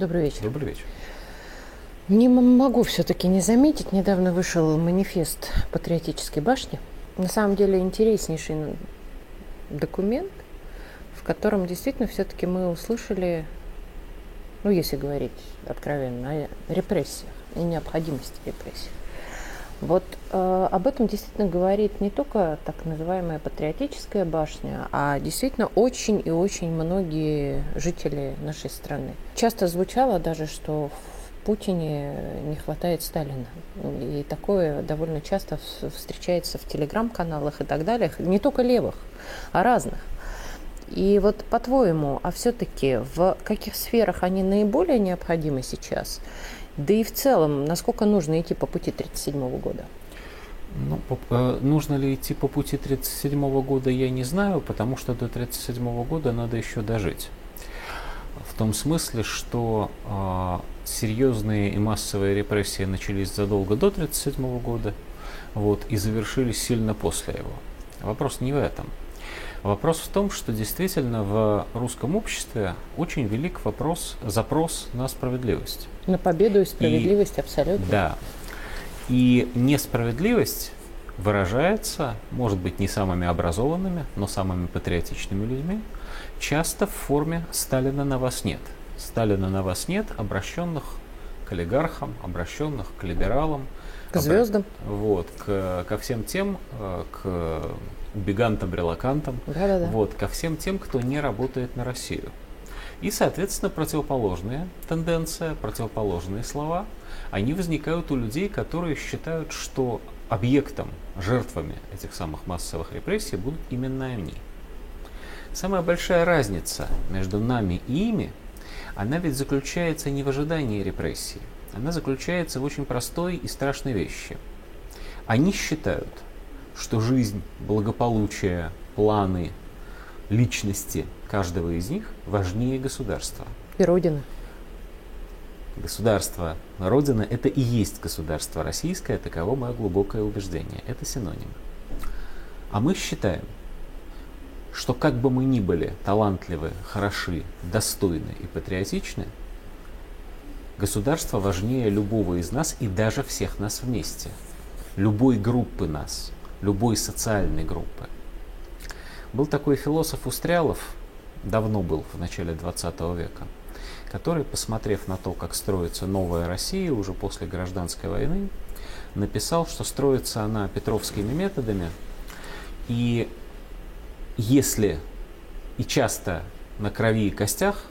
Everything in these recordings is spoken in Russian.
Добрый вечер. Добрый вечер. Не могу все-таки не заметить, недавно вышел манифест Патриотической башни. На самом деле интереснейший документ, в котором действительно все-таки мы услышали, ну если говорить откровенно, о репрессиях и необходимости репрессий. Вот э, об этом действительно говорит не только так называемая патриотическая башня, а действительно очень и очень многие жители нашей страны. Часто звучало даже, что в Путине не хватает Сталина. И такое довольно часто встречается в телеграм-каналах и так далее, не только левых, а разных. И вот по-твоему, а все-таки в каких сферах они наиболее необходимы сейчас? Да и в целом, насколько нужно идти по пути 1937 года? Ну, по, э, нужно ли идти по пути 1937 года, я не знаю, потому что до 1937 года надо еще дожить. В том смысле, что э, серьезные и массовые репрессии начались задолго до 1937 года вот, и завершились сильно после его. Вопрос не в этом. Вопрос в том, что действительно в русском обществе очень велик вопрос, запрос на справедливость. На победу и справедливость и, абсолютно. Да. И несправедливость выражается, может быть, не самыми образованными, но самыми патриотичными людьми, часто в форме «Сталина на вас нет». Сталина на вас нет, обращенных к олигархам, обращенных к либералам. К звездам. Вот, к, ко всем тем, э, к бегантам, релакантам, Да-да-да. вот, ко всем тем, кто не работает на Россию. И, соответственно, противоположная тенденция, противоположные слова, они возникают у людей, которые считают, что объектом, жертвами этих самых массовых репрессий будут именно они. Самая большая разница между нами и ими, она ведь заключается не в ожидании репрессий, она заключается в очень простой и страшной вещи. Они считают, что жизнь, благополучие, планы, личности каждого из них важнее государства. И Родина. Государство, Родина – это и есть государство российское, таково мое глубокое убеждение. Это синоним. А мы считаем, что как бы мы ни были талантливы, хороши, достойны и патриотичны, государство важнее любого из нас и даже всех нас вместе, любой группы нас – любой социальной группы. Был такой философ Устрялов, давно был, в начале 20 века, который, посмотрев на то, как строится новая Россия уже после гражданской войны, написал, что строится она петровскими методами, и если и часто на крови и костях,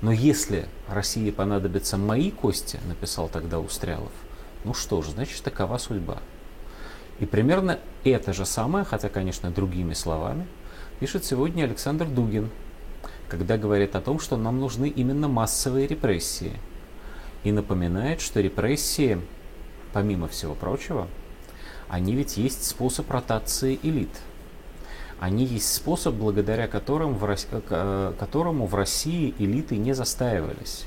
но если России понадобятся мои кости, написал тогда Устрялов, ну что ж, значит такова судьба. И примерно это же самое, хотя, конечно, другими словами, пишет сегодня Александр Дугин, когда говорит о том, что нам нужны именно массовые репрессии. И напоминает, что репрессии, помимо всего прочего, они ведь есть способ ротации элит. Они есть способ, благодаря которым в, э, которому в России элиты не застаивались.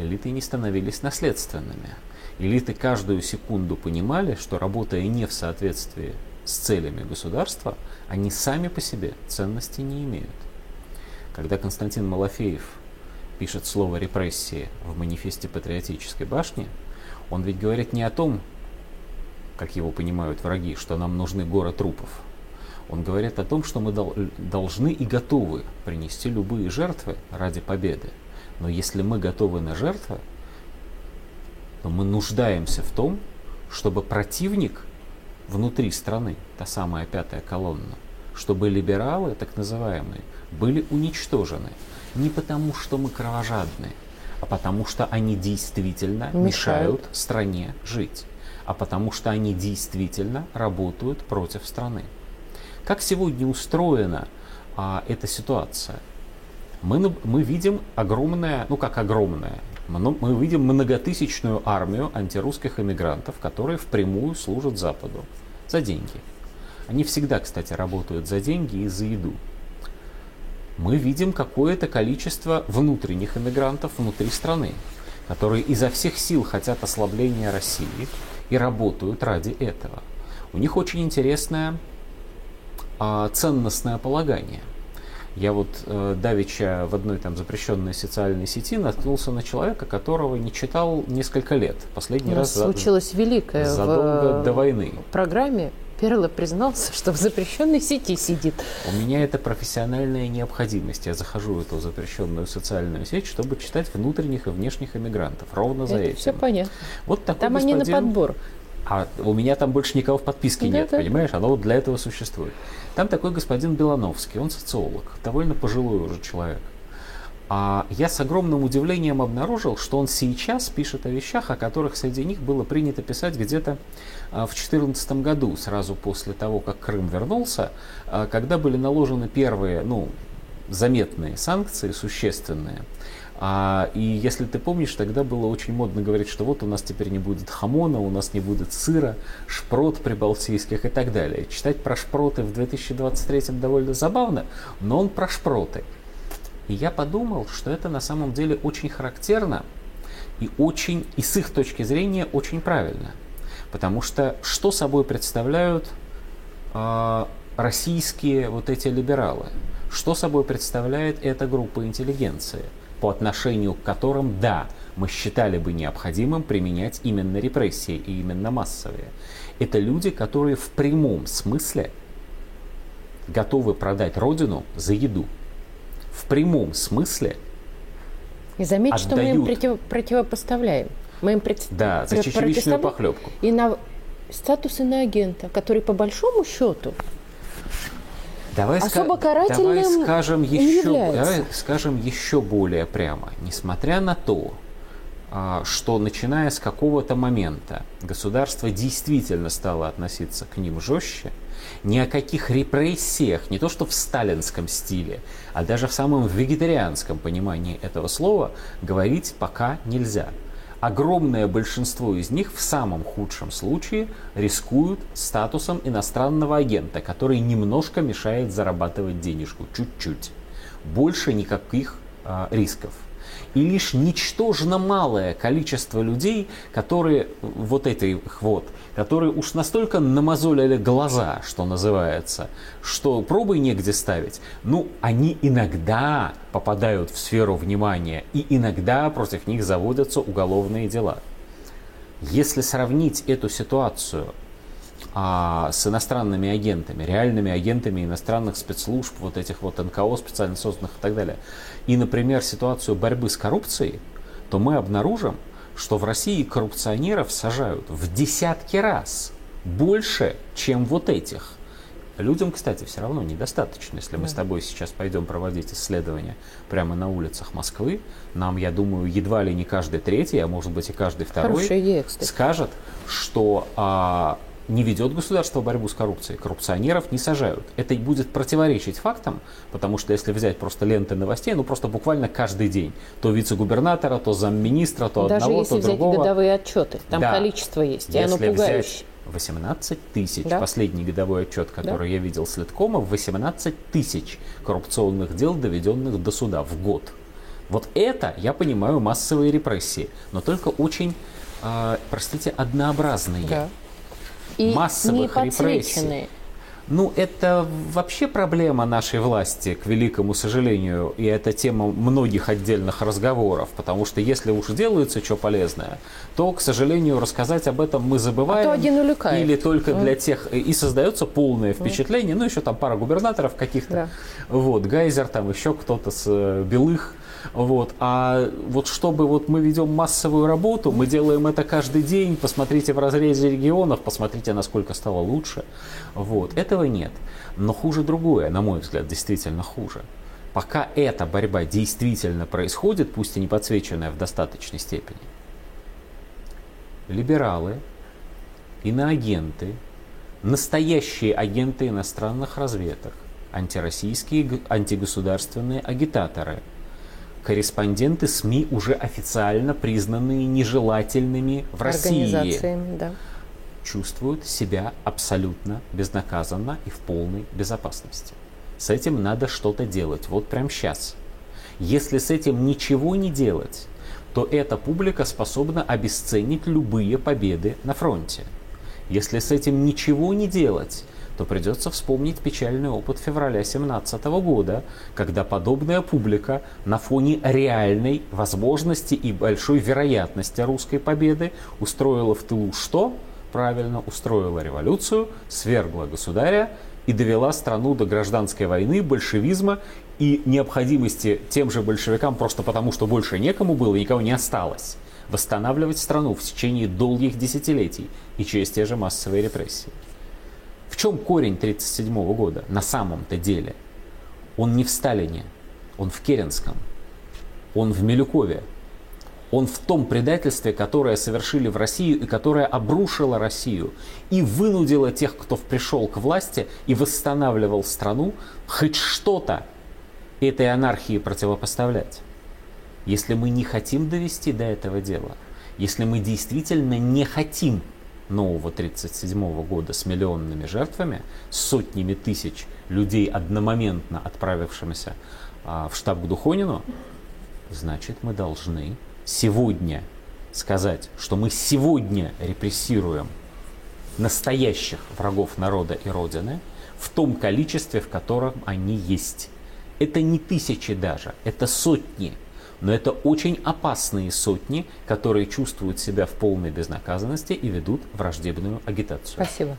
Элиты не становились наследственными. Элиты каждую секунду понимали, что работая не в соответствии с целями государства, они сами по себе ценности не имеют. Когда Константин Малафеев пишет слово «репрессии» в манифесте патриотической башни, он ведь говорит не о том, как его понимают враги, что нам нужны горы трупов. Он говорит о том, что мы должны и готовы принести любые жертвы ради победы. Но если мы готовы на жертвы, но мы нуждаемся в том, чтобы противник внутри страны, та самая пятая колонна, чтобы либералы, так называемые, были уничтожены. Не потому, что мы кровожадные, а потому, что они действительно мешают, мешают стране жить, а потому, что они действительно работают против страны. Как сегодня устроена а, эта ситуация? Мы, мы видим огромное, ну как огромное, мы видим многотысячную армию антирусских эмигрантов, которые впрямую служат Западу за деньги. Они всегда, кстати, работают за деньги и за еду. Мы видим какое-то количество внутренних эмигрантов внутри страны, которые изо всех сил хотят ослабления России и работают ради этого. У них очень интересное а, ценностное полагание. Я вот э, давеча в одной там запрещенной социальной сети наткнулся на человека, которого не читал несколько лет. Последний раз случилось великое задолго в до войны. программе Перла признался, что в запрещенной сети сидит. У меня это профессиональная необходимость. Я захожу в эту запрещенную социальную сеть, чтобы читать внутренних и внешних иммигрантов. Ровно за это этим. Все понятно. Вот такой Там господин... они на подбор. А у меня там больше никого в подписке да, нет, да. понимаешь? Оно вот для этого существует. Там такой господин Белановский, он социолог, довольно пожилой уже человек. А я с огромным удивлением обнаружил, что он сейчас пишет о вещах, о которых среди них было принято писать где-то а, в 2014 году, сразу после того, как Крым вернулся, а, когда были наложены первые, ну, заметные санкции, существенные. А, и если ты помнишь, тогда было очень модно говорить, что вот у нас теперь не будет хамона, у нас не будет сыра, шпрот прибалтийских и так далее. Читать про шпроты в 2023 довольно забавно, но он про шпроты. И я подумал, что это на самом деле очень характерно и очень, и с их точки зрения очень правильно. Потому что что собой представляют э, российские вот эти либералы? Что собой представляет эта группа интеллигенции? по отношению к которым, да, мы считали бы необходимым применять именно репрессии и именно массовые. Это люди, которые в прямом смысле готовы продать родину за еду. В прямом смысле И заметь, отдают... что мы им против, противопоставляем. Мы им пред... Да, за чечевичную похлебку. И на статус иноагента, который по большому счету Давай особо ска- карательным давай скажем еще, давай скажем еще более прямо. Несмотря на то, а, что начиная с какого-то момента государство действительно стало относиться к ним жестче, ни о каких репрессиях, не то что в сталинском стиле, а даже в самом вегетарианском понимании этого слова говорить пока нельзя огромное большинство из них в самом худшем случае рискуют статусом иностранного агента, который немножко мешает зарабатывать денежку, чуть-чуть. Больше никаких а, рисков и лишь ничтожно малое количество людей, которые вот этих вот, которые уж настолько намазолили глаза, что называется, что пробы негде ставить, ну, они иногда попадают в сферу внимания, и иногда против них заводятся уголовные дела. Если сравнить эту ситуацию а, с иностранными агентами, реальными агентами иностранных спецслужб, вот этих вот НКО специально созданных и так далее, и, например, ситуацию борьбы с коррупцией, то мы обнаружим, что в России коррупционеров сажают в десятки раз больше, чем вот этих. Людям, кстати, все равно недостаточно. Если мы с тобой сейчас пойдем проводить исследования прямо на улицах Москвы, нам, я думаю, едва ли не каждый третий, а может быть и каждый второй идея, скажет, что а, не ведет государство борьбу с коррупцией, коррупционеров не сажают. Это будет противоречить фактам, потому что если взять просто ленты новостей, ну просто буквально каждый день, то вице-губернатора, то замминистра, то Даже одного, если то взять другого. годовые отчеты, там да. количество есть, если и оно пугающее. Взять 18 тысяч. Да. Последний годовой отчет, который да. я видел с Литкома, 18 тысяч коррупционных дел, доведенных до суда в год. Вот это, я понимаю, массовые репрессии, но только очень, э, простите, однообразные. Да и массовых не репрессий. Ну, это вообще проблема нашей власти, к великому сожалению, и это тема многих отдельных разговоров, потому что если уж делается что полезное, то, к сожалению, рассказать об этом мы забываем. А то один улюкает. Или только для тех, и создается полное впечатление, ну, еще там пара губернаторов каких-то, да. вот, Гайзер, там еще кто-то с э, Белых, вот. А вот чтобы вот мы ведем массовую работу, мы делаем это каждый день, посмотрите в разрезе регионов, посмотрите, насколько стало лучше. Вот. Этого нет. Но хуже другое, на мой взгляд, действительно хуже. Пока эта борьба действительно происходит, пусть и не подсвеченная в достаточной степени, либералы, иноагенты, настоящие агенты иностранных разведок, антироссийские, антигосударственные агитаторы – корреспонденты СМИ, уже официально признанные нежелательными в России, да. чувствуют себя абсолютно безнаказанно и в полной безопасности. С этим надо что-то делать, вот прямо сейчас. Если с этим ничего не делать, то эта публика способна обесценить любые победы на фронте. Если с этим ничего не делать, то придется вспомнить печальный опыт февраля 2017 года, когда подобная публика на фоне реальной возможности и большой вероятности русской победы устроила в тылу что? Правильно, устроила революцию, свергла государя и довела страну до гражданской войны, большевизма и необходимости тем же большевикам, просто потому что больше некому было, никого не осталось, восстанавливать страну в течение долгих десятилетий и через те же массовые репрессии. В чем корень 1937 года на самом-то деле? Он не в Сталине, он в Керенском, он в Милюкове, он в том предательстве, которое совершили в Россию и которое обрушило Россию и вынудило тех, кто пришел к власти и восстанавливал страну, хоть что-то этой анархии противопоставлять. Если мы не хотим довести до этого дела, если мы действительно не хотим нового 1937 года с миллионными жертвами, с сотнями тысяч людей, одномоментно отправившимися а, в штаб к Духонину, значит мы должны сегодня сказать, что мы сегодня репрессируем настоящих врагов народа и Родины в том количестве, в котором они есть. Это не тысячи даже, это сотни. Но это очень опасные сотни, которые чувствуют себя в полной безнаказанности и ведут враждебную агитацию. Спасибо.